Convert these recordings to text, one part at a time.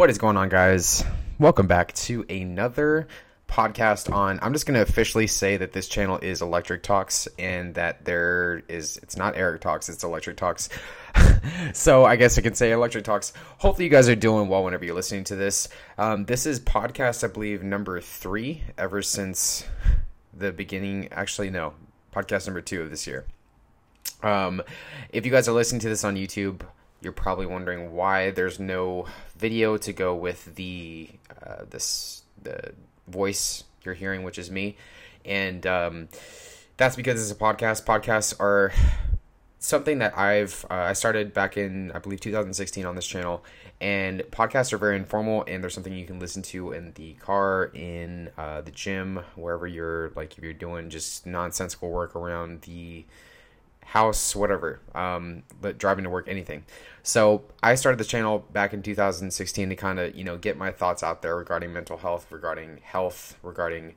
What is going on, guys? Welcome back to another podcast on. I'm just going to officially say that this channel is Electric Talks and that there is, it's not Eric Talks, it's Electric Talks. so I guess I can say Electric Talks. Hopefully, you guys are doing well whenever you're listening to this. Um, this is podcast, I believe, number three ever since the beginning. Actually, no, podcast number two of this year. Um, if you guys are listening to this on YouTube, you're probably wondering why there's no video to go with the uh, this the voice you're hearing, which is me, and um, that's because it's a podcast. Podcasts are something that I've uh, I started back in I believe 2016 on this channel, and podcasts are very informal and they're something you can listen to in the car, in uh, the gym, wherever you're like if you're doing just nonsensical work around the house, whatever, um, but driving to work, anything. So I started the channel back in 2016 to kind of you know get my thoughts out there regarding mental health, regarding health, regarding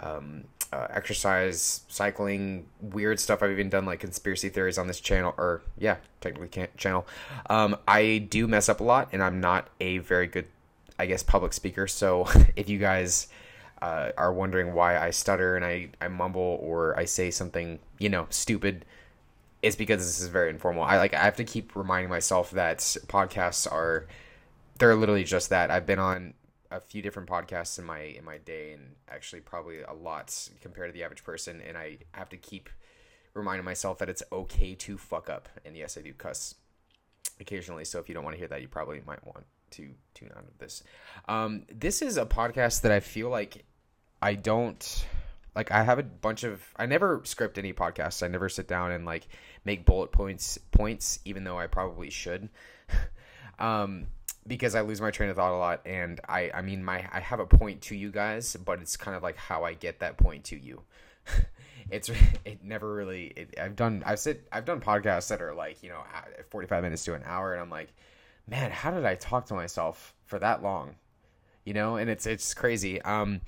um, uh, exercise, cycling, weird stuff. I've even done like conspiracy theories on this channel, or yeah, technically can't channel. Um, I do mess up a lot, and I'm not a very good, I guess, public speaker. So if you guys uh, are wondering why I stutter and I, I mumble or I say something, you know, stupid, it's because this is very informal. I like I have to keep reminding myself that podcasts are they're literally just that. I've been on a few different podcasts in my in my day and actually probably a lot compared to the average person and I have to keep reminding myself that it's okay to fuck up. And yes, I do cuss occasionally, so if you don't want to hear that, you probably might want to tune out of this. Um, this is a podcast that I feel like I don't like I have a bunch of I never script any podcasts. I never sit down and like make bullet points points, even though I probably should. um, because I lose my train of thought a lot, and I I mean my I have a point to you guys, but it's kind of like how I get that point to you. it's it never really it, I've done I've said I've done podcasts that are like you know 45 minutes to an hour, and I'm like, man, how did I talk to myself for that long? You know, and it's it's crazy. Um,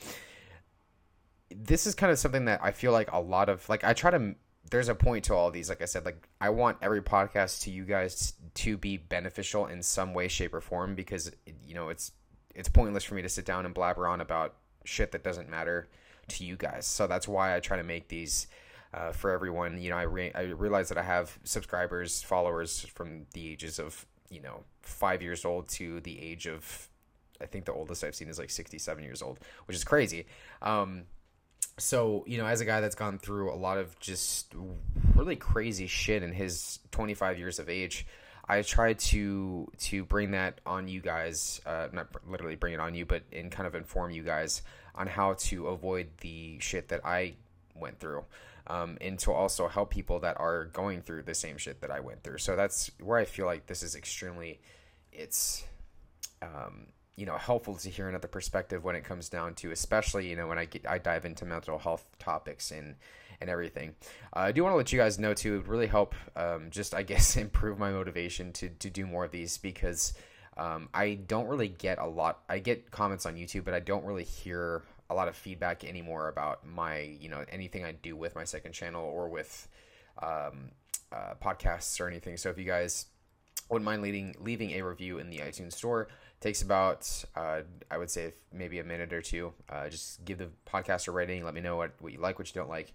this is kind of something that I feel like a lot of like I try to there's a point to all these like I said like I want every podcast to you guys to be beneficial in some way shape or form because you know it's it's pointless for me to sit down and blabber on about shit that doesn't matter to you guys. So that's why I try to make these uh, for everyone. You know, I re- I realize that I have subscribers, followers from the ages of you know five years old to the age of I think the oldest I've seen is like 67 years old, which is crazy. Um, so you know as a guy that's gone through a lot of just really crazy shit in his 25 years of age i try to to bring that on you guys uh, not literally bring it on you but in kind of inform you guys on how to avoid the shit that i went through um, and to also help people that are going through the same shit that i went through. So that's where i feel like this is extremely it's um, you know helpful to hear another perspective when it comes down to especially you know when I get I dive into mental health topics and and everything. Uh, I do want to let you guys know too. It would really help um, just I guess improve my motivation to to do more of these because um, I don't really get a lot. I get comments on YouTube, but I don't really hear a lot of feedback anymore about my you know anything I do with my second channel or with um, uh, podcasts or anything. So if you guys wouldn't mind leaving leaving a review in the iTunes store takes about uh, I would say maybe a minute or two. Uh, just give the podcast a rating. Let me know what, what you like, what you don't like.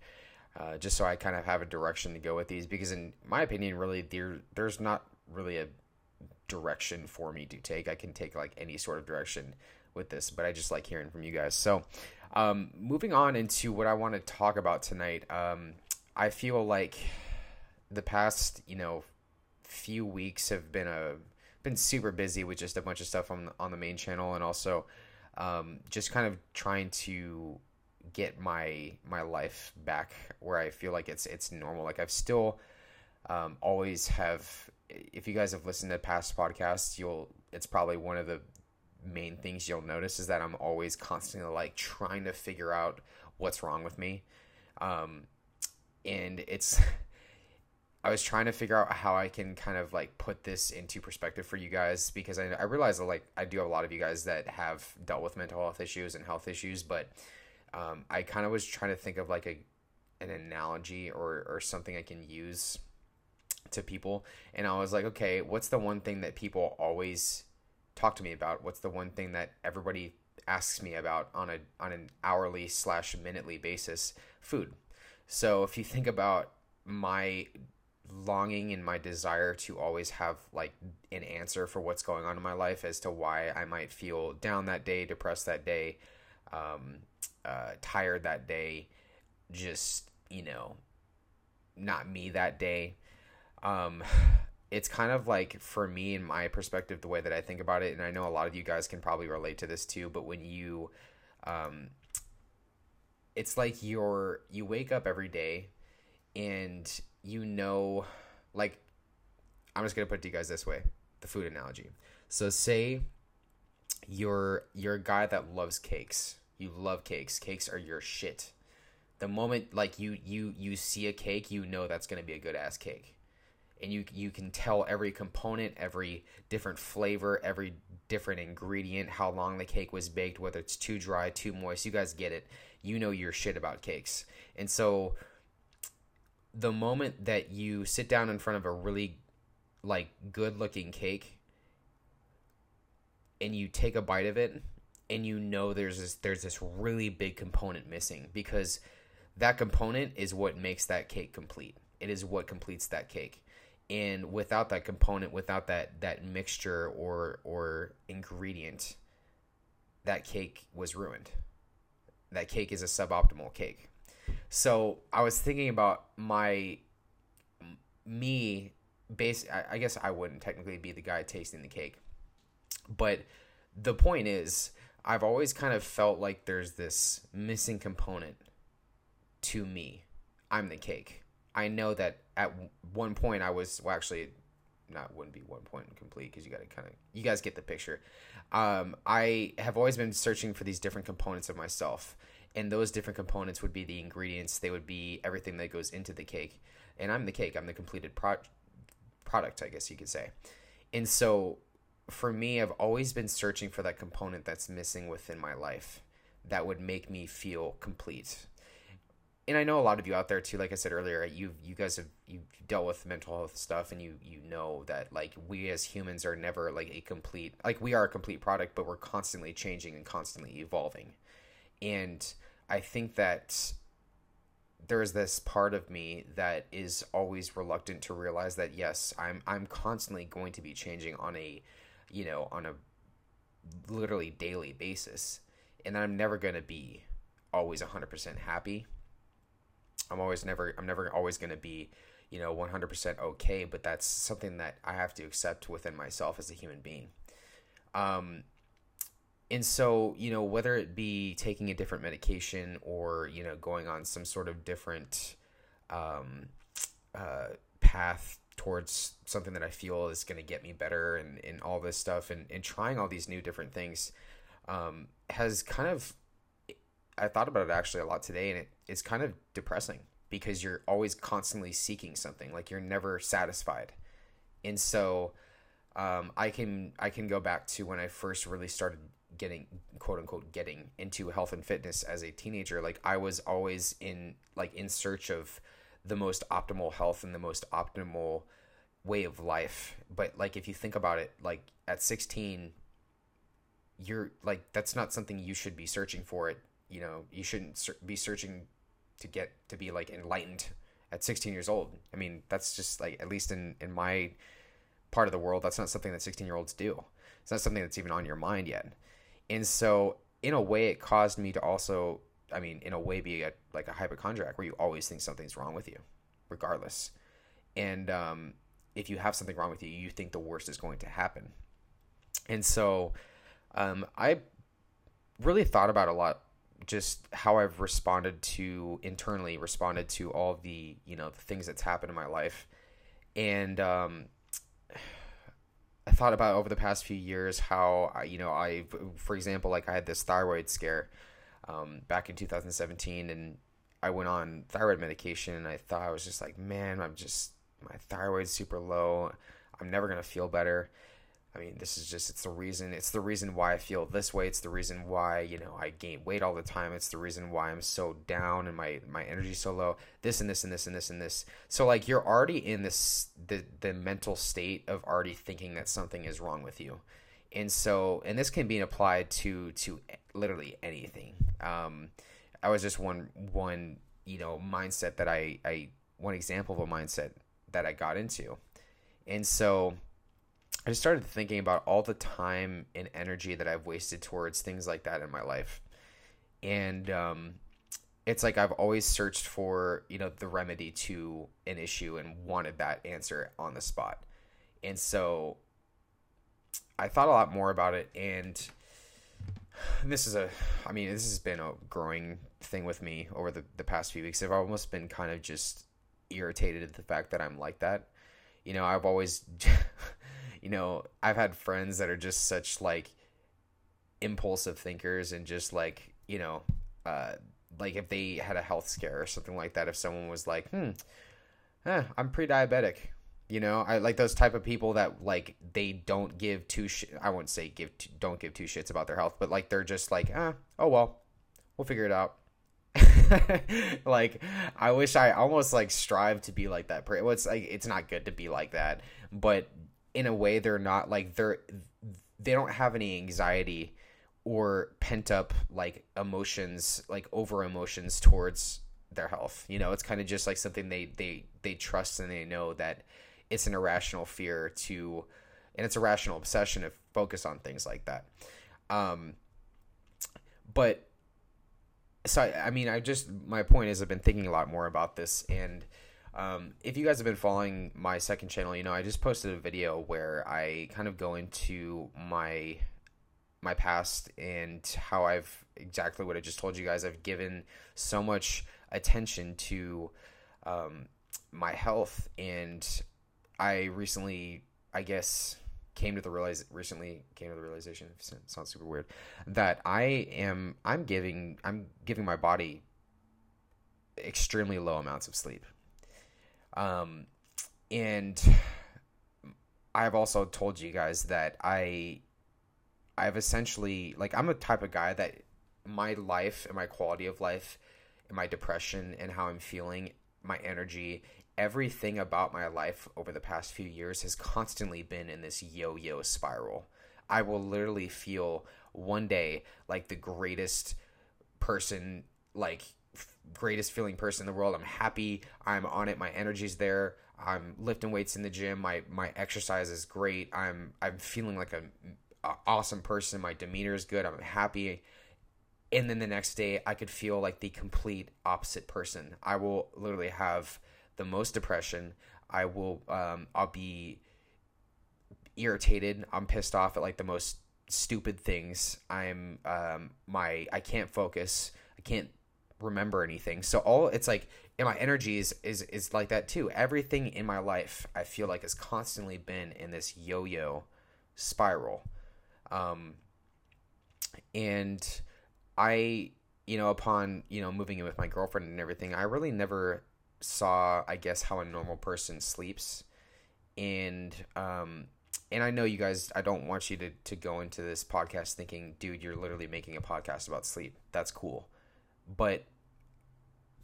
Uh, just so I kind of have a direction to go with these, because in my opinion, really there there's not really a direction for me to take. I can take like any sort of direction with this, but I just like hearing from you guys. So, um, moving on into what I want to talk about tonight, um, I feel like the past you know few weeks have been a been super busy with just a bunch of stuff on on the main channel and also um, just kind of trying to get my my life back where I feel like it's it's normal. Like I've still um, always have. If you guys have listened to past podcasts, you'll it's probably one of the main things you'll notice is that I'm always constantly like trying to figure out what's wrong with me. Um, and it's I was trying to figure out how I can kind of like put this into perspective for you guys because I, I realize that like I do have a lot of you guys that have dealt with mental health issues and health issues, but um, I kind of was trying to think of like a an analogy or or something I can use to people, and I was like, okay, what's the one thing that people always talk to me about? What's the one thing that everybody asks me about on a on an hourly slash minutely basis? Food. So if you think about my longing and my desire to always have like an answer for what's going on in my life as to why I might feel down that day, depressed that day, um, uh, tired that day, just you know, not me that day. Um, it's kind of like for me in my perspective the way that i think about it and i know a lot of you guys can probably relate to this too but when you um it's like you're you wake up every day and you know like i'm just to put it to you guys this way the food analogy so say you're you're a guy that loves cakes you love cakes cakes are your shit the moment like you you you see a cake you know that's to be a good ass cake and you you can tell every component, every different flavor, every different ingredient, how long the cake was baked, whether it's too dry, too moist. You guys get it. You know your shit about cakes. And so the moment that you sit down in front of a really like good looking cake and you take a bite of it and you know there's this there's this really big component missing because that component is what makes that cake complete. It is what completes that cake. And without that component without that that mixture or or ingredient that cake was ruined. That cake is a suboptimal cake so i was thinking about my me base I, guess i wouldn't technically be the guy tasting the cake. But the point is i've always kind of felt like there's this missing component to me. I'm the cake. I know that at one point I was well, actually not wouldn't be one point complete because you got to kind of you guys get the picture. Um, I have always been searching for these different components of myself, and those different components would be the ingredients. They would be everything that goes into the cake, and I'm the cake. I'm the completed pro- product, I guess you could say. And so, for me, I've always been searching for that component that's missing within my life that would make me feel complete and I know a lot of you out there too. Like I said earlier, you you guys have you dealt with mental health stuff, and you you know that like we as humans are never like a complete like we are a complete product, but we're constantly changing and constantly evolving. And I think that there's this part of me that is always reluctant to realize that yes, I'm I'm constantly going to be changing on a you know on a literally daily basis, and I'm never going to be always 100% happy I'm always never I'm never always going to be, you know, 100% okay, but that's something that I have to accept within myself as a human being. Um and so, you know, whether it be taking a different medication or, you know, going on some sort of different um uh path towards something that I feel is going to get me better and, and all this stuff and, and trying all these new different things um, has kind of I thought about it actually a lot today, and it, it's kind of depressing because you're always constantly seeking something. Like you're never satisfied, and so um, I can I can go back to when I first really started getting quote unquote getting into health and fitness as a teenager. Like I was always in like in search of the most optimal health and the most optimal way of life. But like if you think about it, like at 16 you're like that's not something you should be searching for it you know you shouldn't be searching to get to be like enlightened at 16 years old i mean that's just like at least in in my part of the world that's not something that 16 year olds do it's not something that's even on your mind yet and so in a way it caused me to also i mean in a way be a, like a hypochondriac where you always think something's wrong with you regardless. And um, if you have something wrong with you you think the worst is going to happen. And so um, i really thought about a lot just how I've responded to internally responded to all the you know the things that's happened in my life, and um, I thought about over the past few years how I, you know I for example like I had this thyroid scare um, back in 2017 and I went on thyroid medication and I thought I was just like man I'm just my thyroid's super low. I'm never gonna feel better I mean, this is just, it's the reason, it's the reason why I feel this way. It's the reason why, you know, I gain weight all the time. It's the reason why I'm so down and my, my energy's so low. This and this and this and this and this. So like you're already in this, the, the mental state of already thinking that something is wrong with you. and so and this can be applied to to literally anything um i was just one one you know mindset that i i one example of a mindset that i got into and so i just started thinking about all the time and energy that i've wasted towards things like that in my life and um it's like I've always searched for, you know, the remedy to an issue and wanted that answer on the spot. And so I thought a lot more about it and this is a I mean, this has been a growing thing with me over the, the past few weeks. I've almost been kind of just irritated at the fact that I'm like that. You know, I've always you know, I've had friends that are just such like impulsive thinkers and just like, you know, uh like if they had a health scare or something like that if someone was like hmm eh, i'm pre-diabetic you know? I like those type of people that like they don't give two sh- i won't say give don't give two shits about their health but like they're just like ah, oh well we'll figure it out. Like i wish i almost like strive to be like that well, it's like it's not good to be like that but in a way they're not like they're they don't have any anxiety or pent up like emotions, like over emotions towards their health. You know, it's kind of just like something they they they trust and they know that it's an irrational fear to and it's a rational obsession to focus on things like that. Um but so I, I mean I just my point is I've been thinking a lot more about this and um, if you guys have been following my second channel, you know I just posted a video where I kind of go into my my past and how I've exactly what I just told you guys. I've given so much attention to um, my health, and I recently, I guess, came to the realize recently came to the realization. It sounds super weird that I am I'm giving I'm giving my body extremely low amounts of sleep. Um, and I've also told you guys that I I've essentially like I'm a type of guy that my life and my quality of life and my depression and how I'm feeling, my energy, everything about my life over the past few years has constantly been in this yo-yo spiral. I will literally feel one day like the greatest person like greatest feeling person in the world. I'm happy. I'm on it. My energy's there. I'm lifting weights in the gym. My my exercise is great. I'm I'm feeling like a awesome person. My demeanor is good. I'm happy. And then the next day, I could feel like the complete opposite person. I will literally have the most depression. I will, um, I'll be irritated. I'm pissed off at like the most stupid things. I'm, um, my, I can't focus. I can't remember anything. So all it's like, and my energy is, is, is like that too. Everything in my life, I feel like has constantly been in this yo-yo spiral. Um, and I, you know, upon, you know, moving in with my girlfriend and everything, I really never saw, I guess, how a normal person sleeps. And, um, and I know you guys, I don't want you to, to go into this podcast thinking, dude, you're literally making a podcast about sleep. That's cool. But,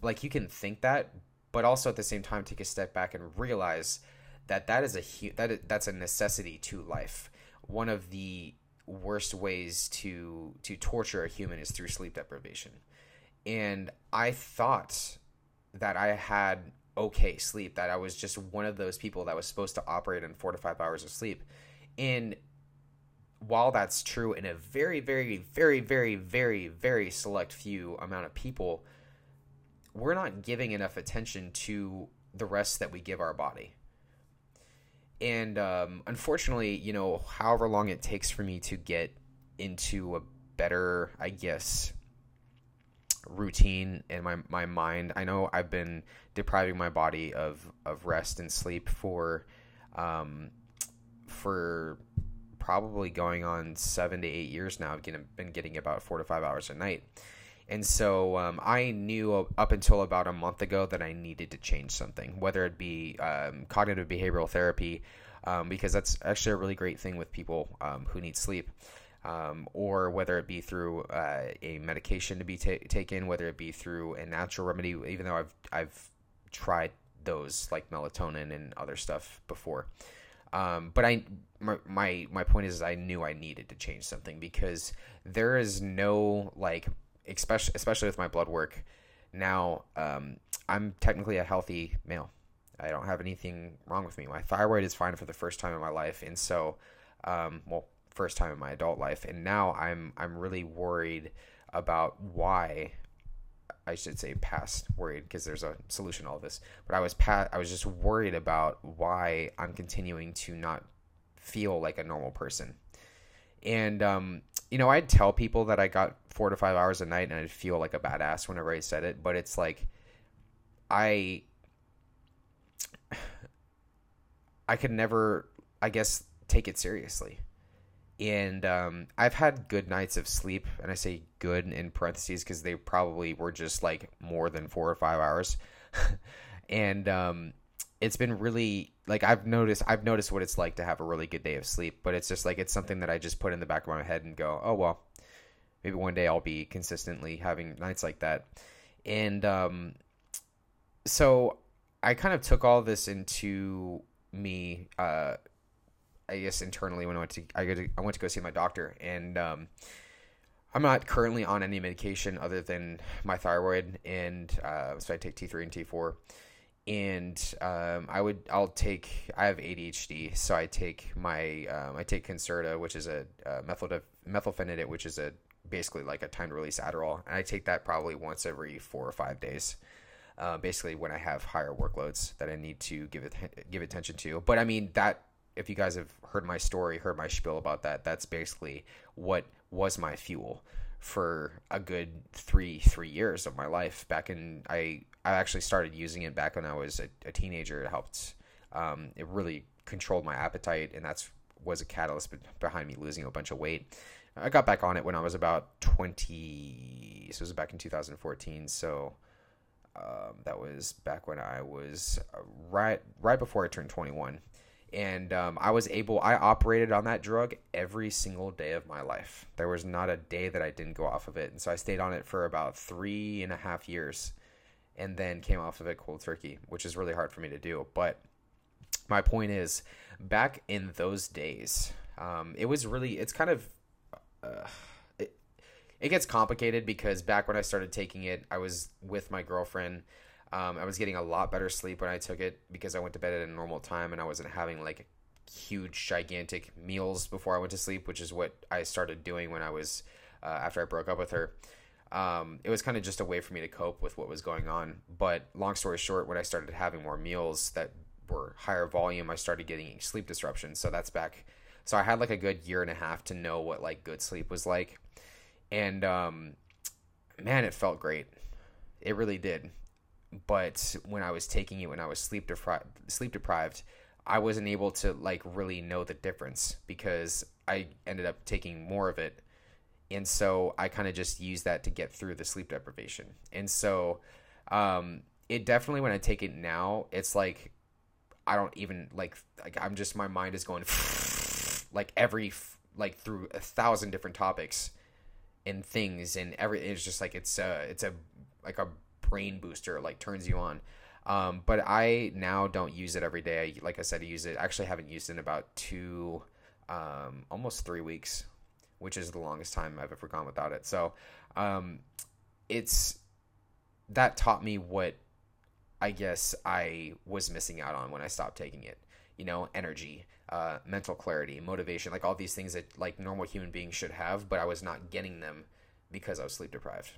like, you can think that, but also at the same time, take a step back and realize that that is a that is, that's a necessity to life. One of the worst ways to to torture a human is through sleep deprivation. And I thought that I had okay sleep, that I was just one of those people that was supposed to operate on 4 to 5 hours of sleep. And while that's true in a very very very very very very select few amount of people, we're not giving enough attention to the rest that we give our body and um, unfortunately, you know, however long it takes for me to get into a better, I guess, routine in my my mind. I know I've been depriving my body of of rest and sleep for um, for probably going on seven to eight years now. I've been getting about four to five hours a night. And so um, I knew up until about a month ago that I needed to change something, whether it be um, cognitive behavioral therapy, um, because that's actually a really great thing with people um, who need sleep. Um, or whether it be through uh, a medication to be ta- taken, whether it be through a natural remedy, even though I've I've tried those like melatonin and other stuff before. Um, but I my, my point is I knew I needed to change something because there is no like especially especially with my blood work now um, I'm technically a healthy male. I don't have anything wrong with me. My thyroid is fine for the first time in my life, and so um, well first time in my adult life, and now I'm I'm really worried about why I should say past worried because there's a solution to all this. But I was pat I was just worried about why I'm continuing to not feel like a normal person. And um, you know, I'd tell people that I got four to five hours a night, and I'd feel like a badass whenever I said it. But it's like I I could never, I guess, take it seriously and um, I've had good nights of sleep, and I say good in parentheses because they probably were just like more than four or five hours, and um, it's been really like I've noticed I've noticed what it's like to have a really good day of sleep, but it's just like it's something that I just put in the back of my head and go, oh well, maybe one day I'll be consistently having nights like that, and um, so I kind of took all this into me. Uh, I guess internally when I went to I, to, I went to go see my doctor and um, I'm not currently on any medication other than my thyroid and uh, so I take T3 and T4 and um, I would I'll take I have ADHD so I take my um, I take Concerta which is a, a methyl methylphenidate which is a basically like a time release Adderall and I take that probably once every four or five days. Uh, basically, when I have higher workloads that I need to give it give attention to, but I mean that if you guys have heard my story, heard my spiel about that, that's basically what was my fuel for a good three three years of my life. Back in I I actually started using it back when I was a, a teenager. It helped. Um, it really controlled my appetite, and that's was a catalyst behind me losing a bunch of weight. I got back on it when I was about twenty. So it was back in 2014. So. Um, that was back when I was uh, right right before I turned 21 and um, I was able. I operated on that drug every single day of my life. There was not a day that I didn't go off of it, and so I stayed on it for about three and a half years, and then came off of it cold turkey, which is really hard for me to do. But my point is, back in those days, um, it was really. It's kind of. Uh, it, it gets complicated because back when I started taking it, I was with my girlfriend um, I was getting a lot better sleep when I took it because I went to bed at a normal time and I wasn't having like huge, gigantic meals before I went to sleep, which is what I started doing when I was uh, after I broke up with her. Um, it was kind of just a way for me to cope with what was going on. But long story short, when I started having more meals that were higher volume, I started getting sleep disruptions. So that's back. So I had like a good year and a half to know what like good sleep was like, and um, man, it felt great. It really did but when I was taking it when I was sleep deprived, sleep deprived, I wasn't able to like really know the difference because I ended up taking more of it. And so I kind of just used that to get through the sleep deprivation. And so um, it definitely when I take it now, it's like I don't even like like I'm just my mind is going like every like through a thousand different topics and things and every it's just like it's a it's a like a brain booster, like turns you on. Um, but I now don't use it every day. Like I said, I use it. Actually, haven't used it in about two, um, almost three weeks, which is the longest time I've ever gone without it. So, um, it's that taught me what I guess I was missing out on when I stopped taking it. You know, energy, uh, mental clarity, motivation, like all these things that like normal human beings should have, but I was not getting them because I was sleep deprived.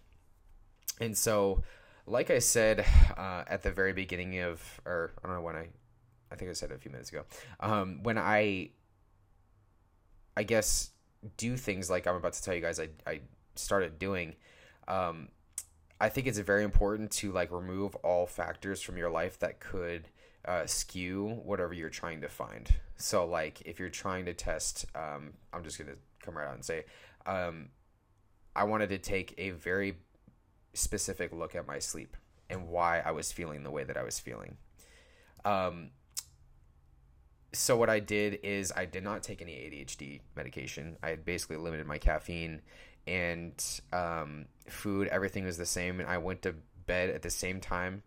And so like I said uh, at the very beginning of, or I don't know when I, I think I said it a few minutes ago, um, when I, I guess, do things like I'm about to tell you guys I, I started doing, um, I think it's very important to like remove all factors from your life that could uh, skew whatever you're trying to find. So, like, if you're trying to test, um, I'm just gonna come right out and say, um, I wanted to take a very specific look at my sleep and why I was feeling the way that I was feeling. Um, so what I did is I did not take any ADHD medication. I had basically limited my caffeine and um, food. Everything was the same, and I went to bed at the same time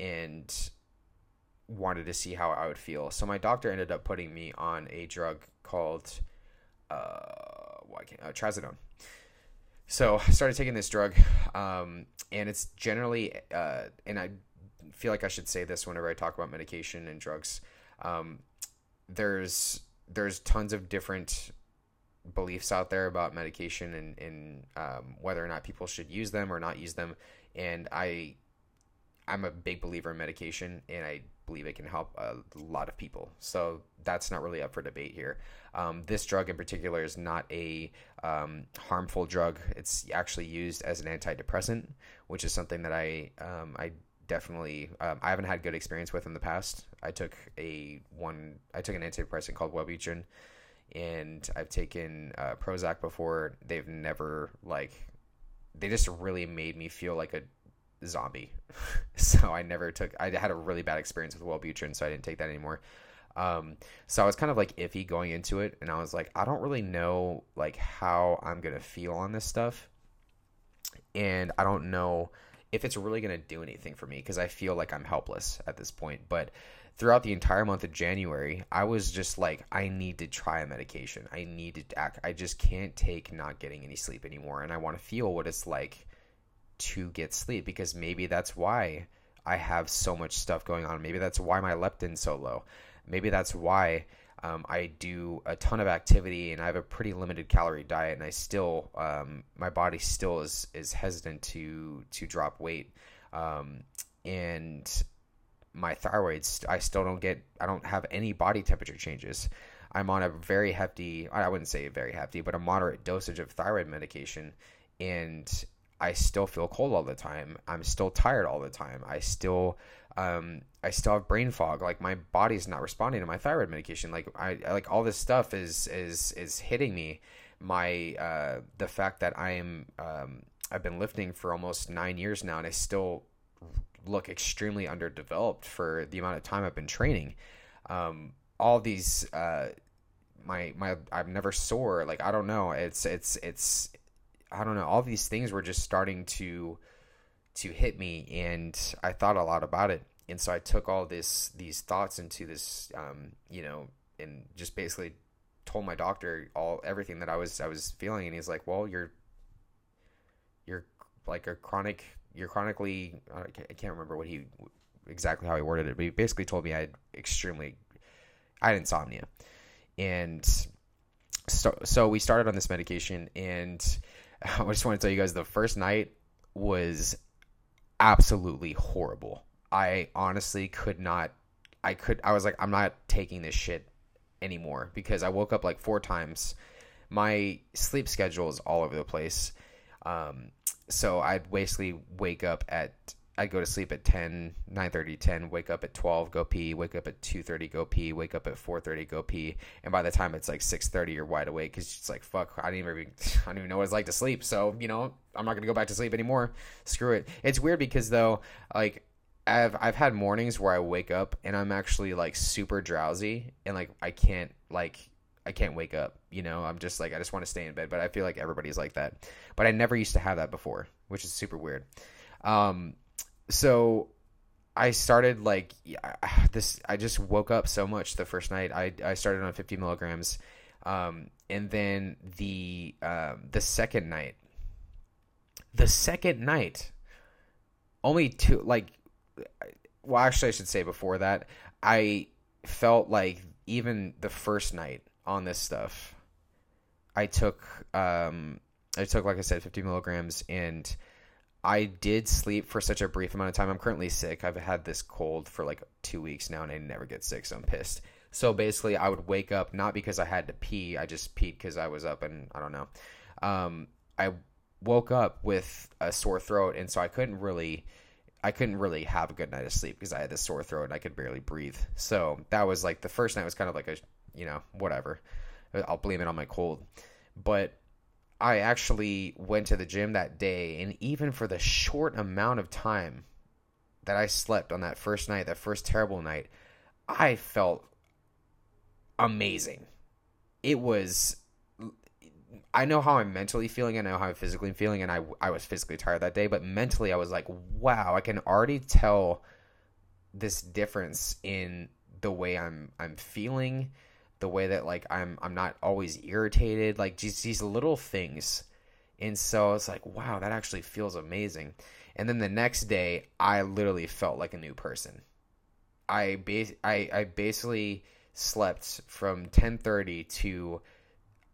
and wanted to see how I would feel. So my doctor ended up putting me on a drug called uh, can't, uh, trazodone. So I started taking this drug, um, and it's generally, uh, and I feel like I should say this whenever I talk about medication and drugs. Um, there's there's tons of different beliefs out there about medication and, and um, whether or not people should use them or not use them. And I I'm a big believer in medication, and I believe it can help a lot of people. So that's not really up for debate here. Um, this drug in particular is not a um, harmful drug. It's actually used as an antidepressant, which is something that I um, I definitely um, I haven't had good experience with in the past. I took a one I took an antidepressant called Wellbutrin, and I've taken uh, Prozac before. They've never like they just really made me feel like a zombie. so I never took. I had a really bad experience with Wellbutrin, so I didn't take that anymore. Um, so I was kind of like iffy going into it, and I was like, I don't really know like how I'm gonna feel on this stuff, and I don't know if it's really gonna do anything for me because I feel like I'm helpless at this point. But throughout the entire month of January, I was just like, I need to try a medication. I need to act. I just can't take not getting any sleep anymore, and I want to feel what it's like to get sleep because maybe that's why I have so much stuff going on. Maybe that's why my leptin's so low. Maybe that's why um, I do a ton of activity and I have a pretty limited calorie diet, and I still um, my body still is is hesitant to to drop weight, um, and my thyroid I still don't get I don't have any body temperature changes. I'm on a very hefty I wouldn't say very hefty, but a moderate dosage of thyroid medication, and I still feel cold all the time. I'm still tired all the time. I still um, I still have brain fog. Like my body's not responding to my thyroid medication. Like I like all this stuff is is is hitting me. My uh, the fact that I am um, I've been lifting for almost nine years now, and I still look extremely underdeveloped for the amount of time I've been training. Um, all these uh, my my I'm never sore. Like I don't know. It's it's it's I don't know, all these things were just starting to to hit me and I thought a lot about it. And so I took all this these thoughts into this um, you know, and just basically told my doctor all everything that I was I was feeling and he's like, "Well, you're you're like a chronic you're chronically I can't remember what he exactly how he worded it, but he basically told me I had extremely I had insomnia. And so so we started on this medication and I just want to tell you guys the first night was absolutely horrible. I honestly could not. I could. I was like, I'm not taking this shit anymore because I woke up like four times. My sleep schedule is all over the place. Um, so I'd basically wake up at I go to sleep at 10, 9.30, 10, wake up at 12, go pee, wake up at 2.30, go pee, wake up at 4.30, go pee. And by the time it's like 6.30, you're wide awake because it's like, fuck, I didn't even, I don't even know what it's like to sleep. So, you know, I'm not going to go back to sleep anymore. Screw it. It's weird because though, like, I've, I've had mornings where I wake up and I'm actually like super drowsy and like I can't like I can't wake up. You know, I'm just like I just want to stay in bed. But I feel like everybody's like that. But I never used to have that before, which is super weird. Um, so I started like this. I just woke up so much the first night. I I started on 50 milligrams, um, and then the um, the second night, the second night, only two like. Well, actually, I should say before that, I felt like even the first night on this stuff, I took um, I took like I said 50 milligrams and I did sleep for such a brief amount of time. I'm currently sick. I've had this cold for like two weeks now, and I never get sick, so I'm pissed. So basically, I would wake up not because I had to pee. I just peed because I was up, and I don't know. Um, I woke up with a sore throat, and so I couldn't really, I couldn't really have a good night of sleep because I had this sore throat and I could barely breathe. So that was like the first night was kind of like a, you know, whatever. I'll blame it on my cold, but I actually went to the gym that day, and even for the short amount of time that I slept on that first night, that first terrible night, I felt amazing. It was. I know how I'm mentally feeling. I know how I'm physically feeling, and I I was physically tired that day, but mentally I was like, wow, I can already tell this difference in the way I'm I'm feeling, the way that like I'm I'm not always irritated, like just these little things. And so it's like, wow, that actually feels amazing. And then the next day, I literally felt like a new person. I bas- I, I basically slept from 10:30 to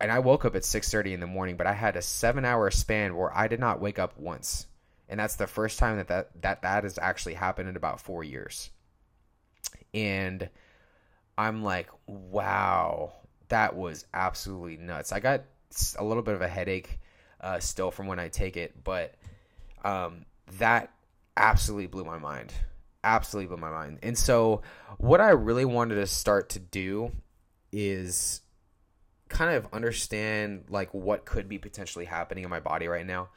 and I woke up at 6:30 in the morning, but I had a 7-hour span where I did not wake up once. And that's the first time that that that, that has actually happened in about 4 years. And I'm like, "Wow, that was absolutely nuts." I got a little bit of a headache uh, still from when I take it, but um, that absolutely blew my mind. Absolutely blew my mind. And so, what I really wanted to start to do is kind of understand like what could be potentially happening in my body right now.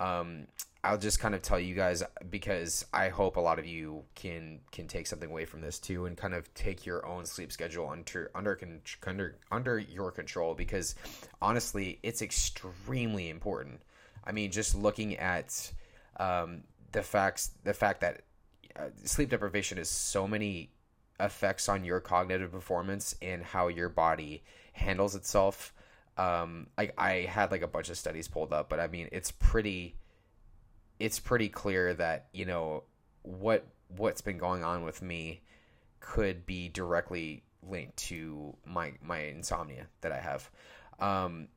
Um, I'll just kind of tell you guys because I hope a lot of you can can take something away from this too and kind of take your own sleep schedule under under under under your control because honestly, it's extremely important. I mean, just looking at um, the facts, the fact that uh, sleep deprivation has so many effects on your cognitive performance and how your body handles itself. Um, like I had like a bunch of studies pulled up, but I mean, it's pretty, it's pretty clear that you know what what's been going on with me could be directly linked to my my insomnia that I have. Um,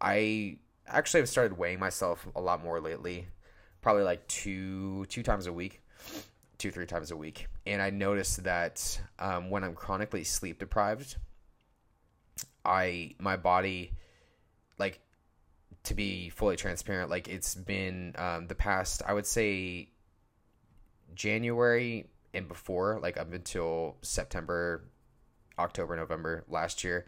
I actually have started weighing myself a lot more lately probably like two two times a week, two three times a week, and I noticed that um, when I'm chronically sleep deprived, I my body to be fully transparent, like it's been um, the past I would say January and before, like up until September, October, November last year,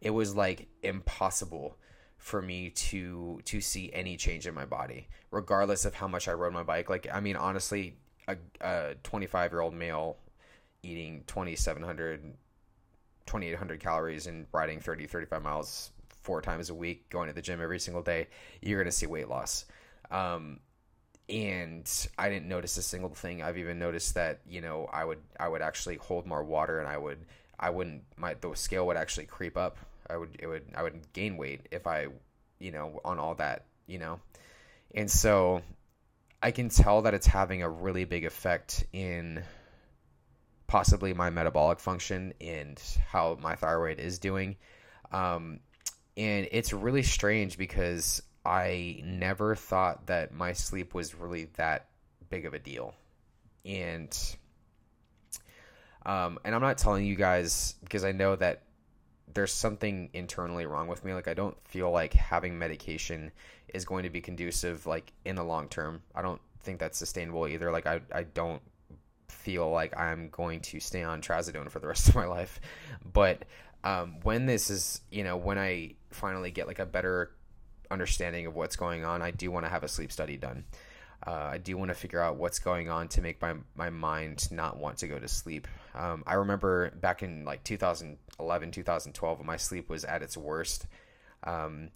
it was like impossible for me to to see any change in my body, regardless of how much I rode my bike. Like I mean, honestly, a, a 25 year old male eating 2,700, 2,800 calories and riding 30, 35 miles four times a week, going to the gym every single day, you're going to see weight loss. Um, and I didn't notice a single thing. I've even noticed that you know I would I would actually hold more water, and I would I wouldn't my the scale would actually creep up I would it would I would gain weight if I you know on all that you know and so I can tell that it's having a really big effect in possibly my metabolic function and how my thyroid is doing um, and it's really strange because I never thought that my sleep was really that big of a deal and um, and I'm not telling you guys because I know that there's something internally wrong with me. Like I don't feel like having medication is going to be conducive like in the long term. I don't think that's sustainable either. Like I I don't feel like I'm going to stay on trazodone for the rest of my life. But um, when this is, you know, when I finally get like a better understanding of what's going on, I do want to have a sleep study done. Uh, I do want to figure out what's going on to make my my mind not want to go to sleep. Um, I remember back in like 2011, 2012, when my sleep was at its worst. Um,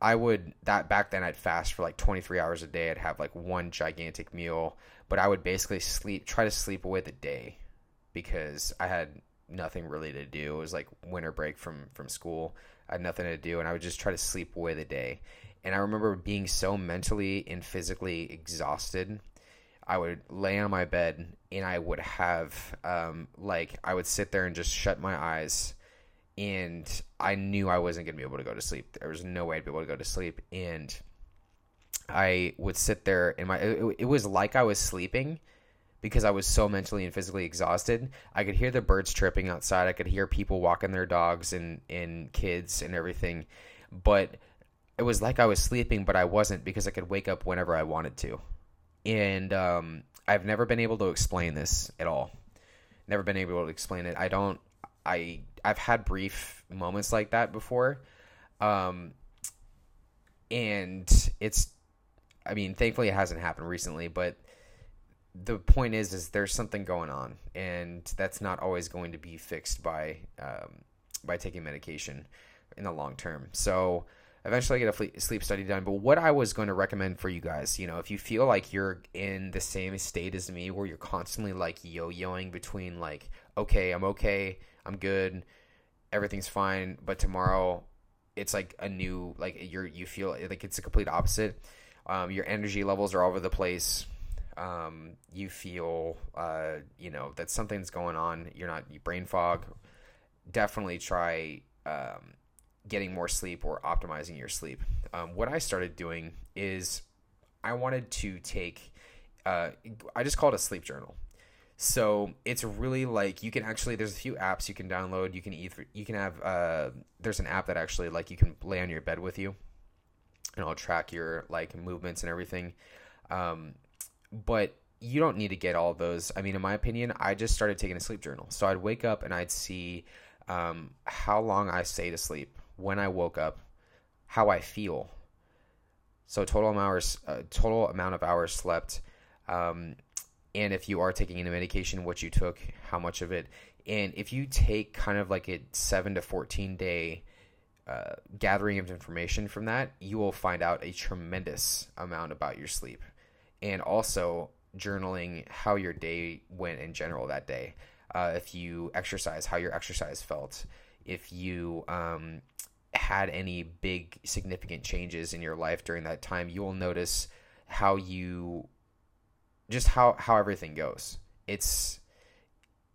I would that back then I'd fast for like 23 hours a day. I'd have like one gigantic meal, but I would basically sleep, try to sleep away the day because I had nothing really to do. It was like winter break from from school. I had nothing to do, and I would just try to sleep away the day. And I remember being so mentally and physically exhausted. I would lay on my bed and I would have, um, like, I would sit there and just shut my eyes. And I knew I wasn't going to be able to go to sleep. There was no way I'd be able to go to sleep. And I would sit there and my, it, it was like I was sleeping because I was so mentally and physically exhausted. I could hear the birds chirping outside. I could hear people walking their dogs and, and kids and everything. But it was like I was sleeping, but I wasn't because I could wake up whenever I wanted to. And um, I've never been able to explain this at all. Never been able to explain it. I don't. I I've had brief moments like that before, um, and it's. I mean, thankfully, it hasn't happened recently, but the point is, is there's something going on, and that's not always going to be fixed by um, by taking medication in the long term. So eventually I get a sleep study done. But what I was going to recommend for you guys, you know, if you feel like you're in the same state as me, where you're constantly like yo-yoing between like, okay, I'm okay, I'm good, everything's fine, but tomorrow it's like a new like you're you feel like it's a complete opposite. Um, your energy levels are all over the place. Um, you feel uh, you know that something's going on. You're not you brain fog. Definitely try um, getting more sleep or optimizing your sleep. Um, what I started doing is I wanted to take, uh, I just call it a sleep journal. So it's really like you can actually there's a few apps you can download. You can either you can have uh, there's an app that actually like you can lay on your bed with you, and it'll track your like movements and everything. Um, but you don't need to get all those. I mean, in my opinion, I just started taking a sleep journal. So I'd wake up and I'd see um, how long I stayed asleep, when I woke up, how I feel. So total hours, uh, total amount of hours slept, um, and if you are taking any medication, what you took, how much of it, and if you take kind of like a seven to fourteen day uh, gathering of information from that, you will find out a tremendous amount about your sleep, and also journaling how your day went in general that day. Uh, if you exercise, how your exercise felt. If you um, had any big significant changes in your life during that time, you will notice how you just how how everything goes. It's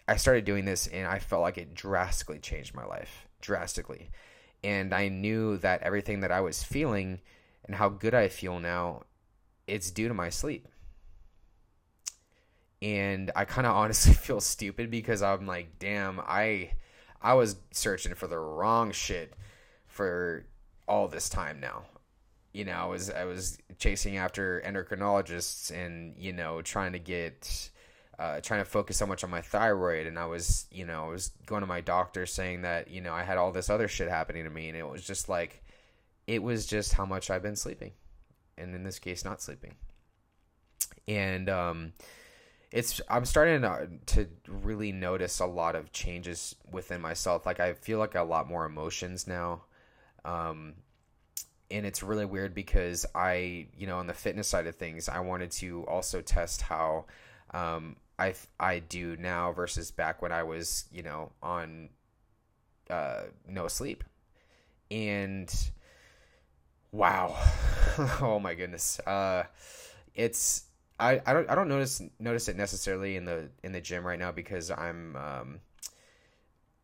I started doing this and I felt like it drastically changed my life, drastically. And I knew that everything that I was feeling and how good I feel now, it's due to my sleep. And I kind of honestly feel stupid because I'm like, damn, I I was searching for the wrong shit for all this time now. You know, I was I was chasing after endocrinologists and you know trying to get uh, trying to focus so much on my thyroid, and I was you know I was going to my doctor saying that you know I had all this other shit happening to me, and it was just like it was just how much I've been sleeping, and in this case, not sleeping, and um, it's I'm starting to, really notice a lot of changes within myself. Like I feel like a lot more emotions now. Um, and it's really weird because I, you know, on the fitness side of things, I wanted to also test how um, I I do now versus back when I was, you know, on uh, no sleep, and wow, oh my goodness, uh, it's I, I don't I don't notice notice it necessarily in the in the gym right now because I'm um,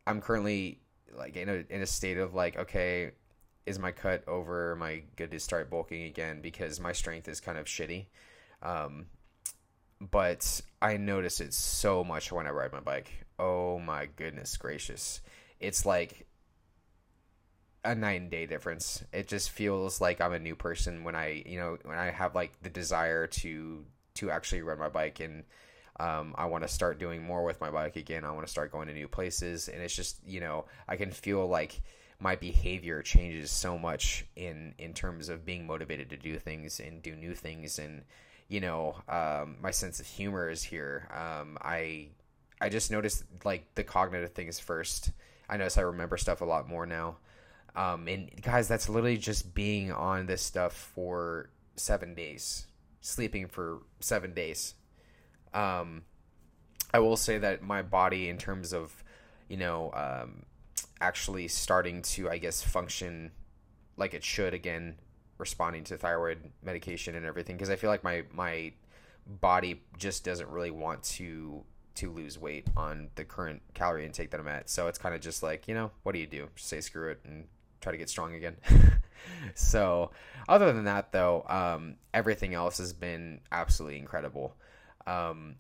I'm currently like in a in a state of like okay is my cut over? Am I good to start bulking again? Because my strength is kind of shitty. Um, but I notice it so much when I ride my bike. Oh my goodness gracious. It's like a and day difference. It just feels like I'm a new person when I, you know, when I have like the desire to to actually ride my bike and um, I want to start doing more with my bike again. I want to start going to new places, and it's just you know I can feel like my behavior changes so much in in terms of being motivated to do things and do new things. And you know um, my sense of humor is here. Um, i i just noticed like the cognitive things first. I notice i remember stuff a lot more now um, and guys that's literally just being on this stuff for seven days sleeping for seven days um, i will say that my body in terms of you know um, actually starting to, I guess, function like it should again, responding to thyroid medication and everything. Because I feel like my my body just doesn't really want to to lose weight on the current calorie intake that I'm at. So it's kind of just like, you know, what do you do? Just say screw it and try to get strong again. so, other than that, though, um, everything else has been absolutely incredible. Um,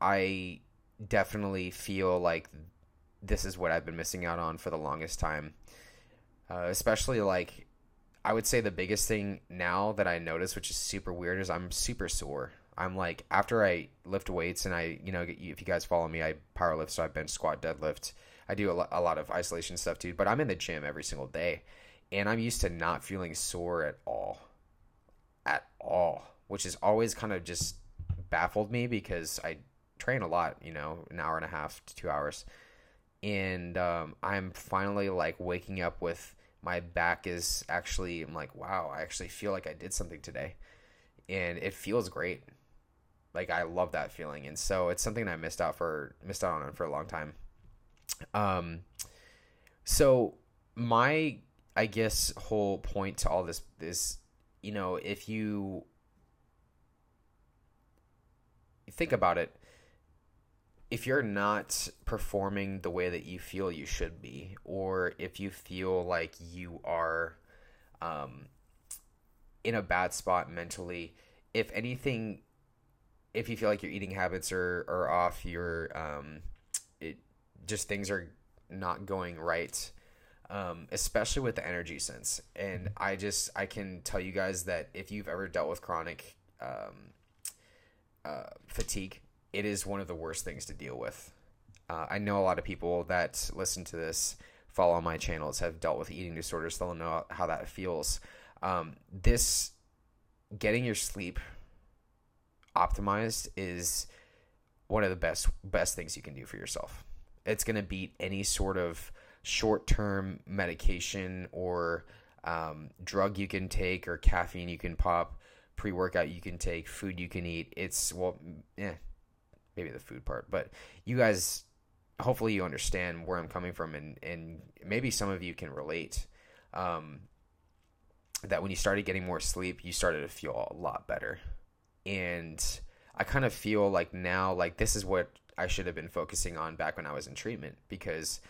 I definitely feel like this is what I've been missing out on for the longest time. Uh, especially like, I would say the biggest thing now that I notice, which is super weird, is I'm super sore. I'm like after I lift weights and I, you know, if you guys follow me, I power lift, so I bench, squat, deadlift. I do a, a lot of isolation stuff too, but I'm in the gym every single day, and I'm used to not feeling sore at all, at all, which has always kind of just baffled me because I train a lot, you know, an hour and a half to two hours and um, I'm finally like waking up with my back is actually I'm like, wow, I actually feel like I did something today. And it feels great. Like I love that feeling. And so it's something I missed out for missed out on for a long time. Um so my I guess whole point to all this is you know, if you think about it, if you're not performing the way that you feel you should be, or if you feel like you are um, in a bad spot mentally, if anything, if you feel like your eating habits are, are off, your um, just things are not going right, um, especially with the energy sense. And I just I can tell you guys that if you've ever dealt with chronic um, uh, fatigue it is one of the worst things to deal with. Uh, I know a lot of people that listen to this, follow my channels, have dealt with eating disorders. They'll know how that feels. Um, this getting your sleep optimized is one of the best best things you can do for yourself. It's going to beat any sort of short term medication or um, drug you can take or caffeine you can pop, pre workout you can take, food you can eat. It's well, yeah, maybe the food part, but you guys, hopefully you understand where I'm coming from, and and maybe some of you can relate. Um, that when you started getting more sleep, you started to feel a lot better, and I kind of feel like now, like this is what I should have been focusing on back when I was in treatment because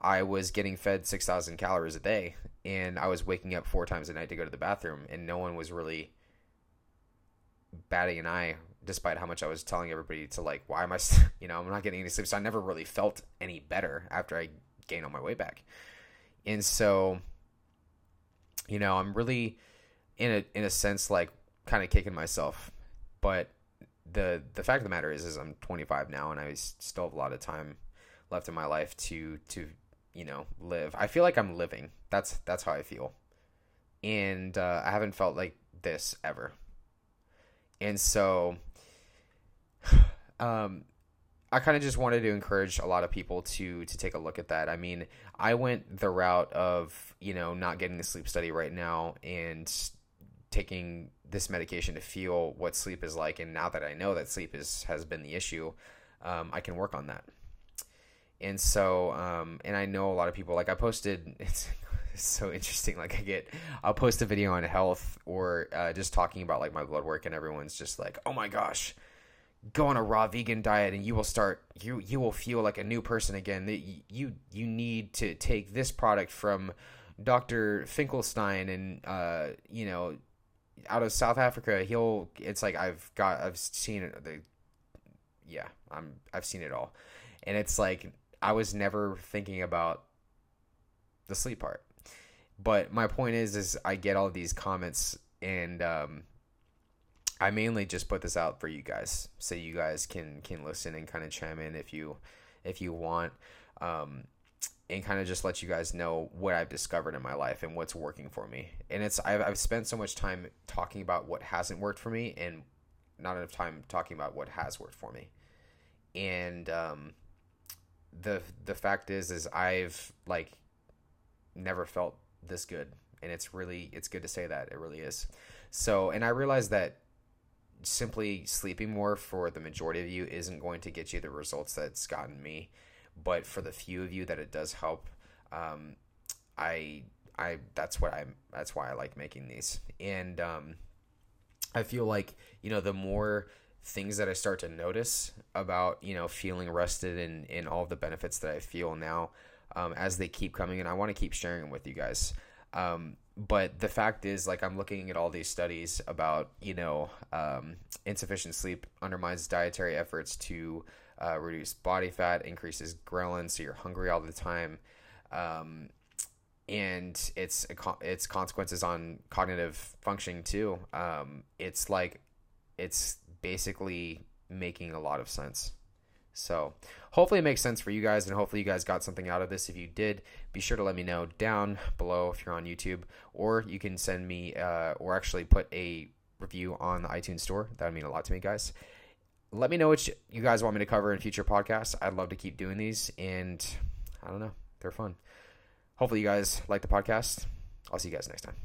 I was getting fed 6,000 calories a day and I was waking up four times a night to go to the bathroom and no one was really batting an eye despite how much I was telling everybody to like, why am I, you know, I'm not getting any sleep. So I never really felt any better after I gained all my weight back. And so, you know, I'm really in a, in a sense, like kind of kicking myself, but the, the fact of the matter is, is I'm 25 now and I still have a lot of time left in my life to, to, you know, live. I feel like I'm living. That's, that's how I feel. And, uh, I haven't felt like this ever. And so um, I kind of just wanted to encourage a lot of people to to take a look at that. I mean, I went the route of you know not getting the sleep study right now and taking this medication to feel what sleep is like. And now that I know that sleep is has been the issue, um, I can work on that. And so, um, and I know a lot of people. Like I posted, it's, it's so interesting. Like I get, I'll post a video on health or uh, just talking about like my blood work, and everyone's just like, "Oh my gosh." go on a raw vegan diet and you will start you you will feel like a new person again That you you need to take this product from Dr. Finkelstein and uh you know out of South Africa he'll it's like I've got I've seen it the yeah I'm I've seen it all. And it's like I was never thinking about the sleep part. But my point is is I get all these comments and um I mainly just put this out for you guys, so you guys can can listen and kind of chime in if you if you want, um, and kind of just let you guys know what I've discovered in my life and what's working for me. And it's I've I've spent so much time talking about what hasn't worked for me, and not enough time talking about what has worked for me. And um, the the fact is, is I've like never felt this good, and it's really it's good to say that it really is. So, and I realize that simply sleeping more for the majority of you isn't going to get you the results that's gotten me. But for the few of you that it does help, um, I I that's what I'm that's why I like making these. And um, I feel like you know the more things that I start to notice about you know feeling rested and and all the benefits that I feel now um, as they keep coming, and I want to keep sharing them with you guys. Um, but the fact is, like, I'm looking at all these studies about, you know, um, insufficient sleep undermines dietary efforts to uh, reduce body fat, increases ghrelin, so you're hungry all the time. Um, and its its consequences on cognitive functioning too. Um, it's like it's basically making a lot of sense. So hopefully it makes sense for you guys, and hopefully you guys got something out of this. If you did, be sure to let me know down below if you're on YouTube, or you can send me, uh, or actually put a review on the iTunes store. That would mean a lot to me, guys. Let me know what you guys want me to cover in future podcasts. I'd love to keep doing these, and I don't know, they're fun. Hopefully you guys like the podcast. I'll see you guys next time.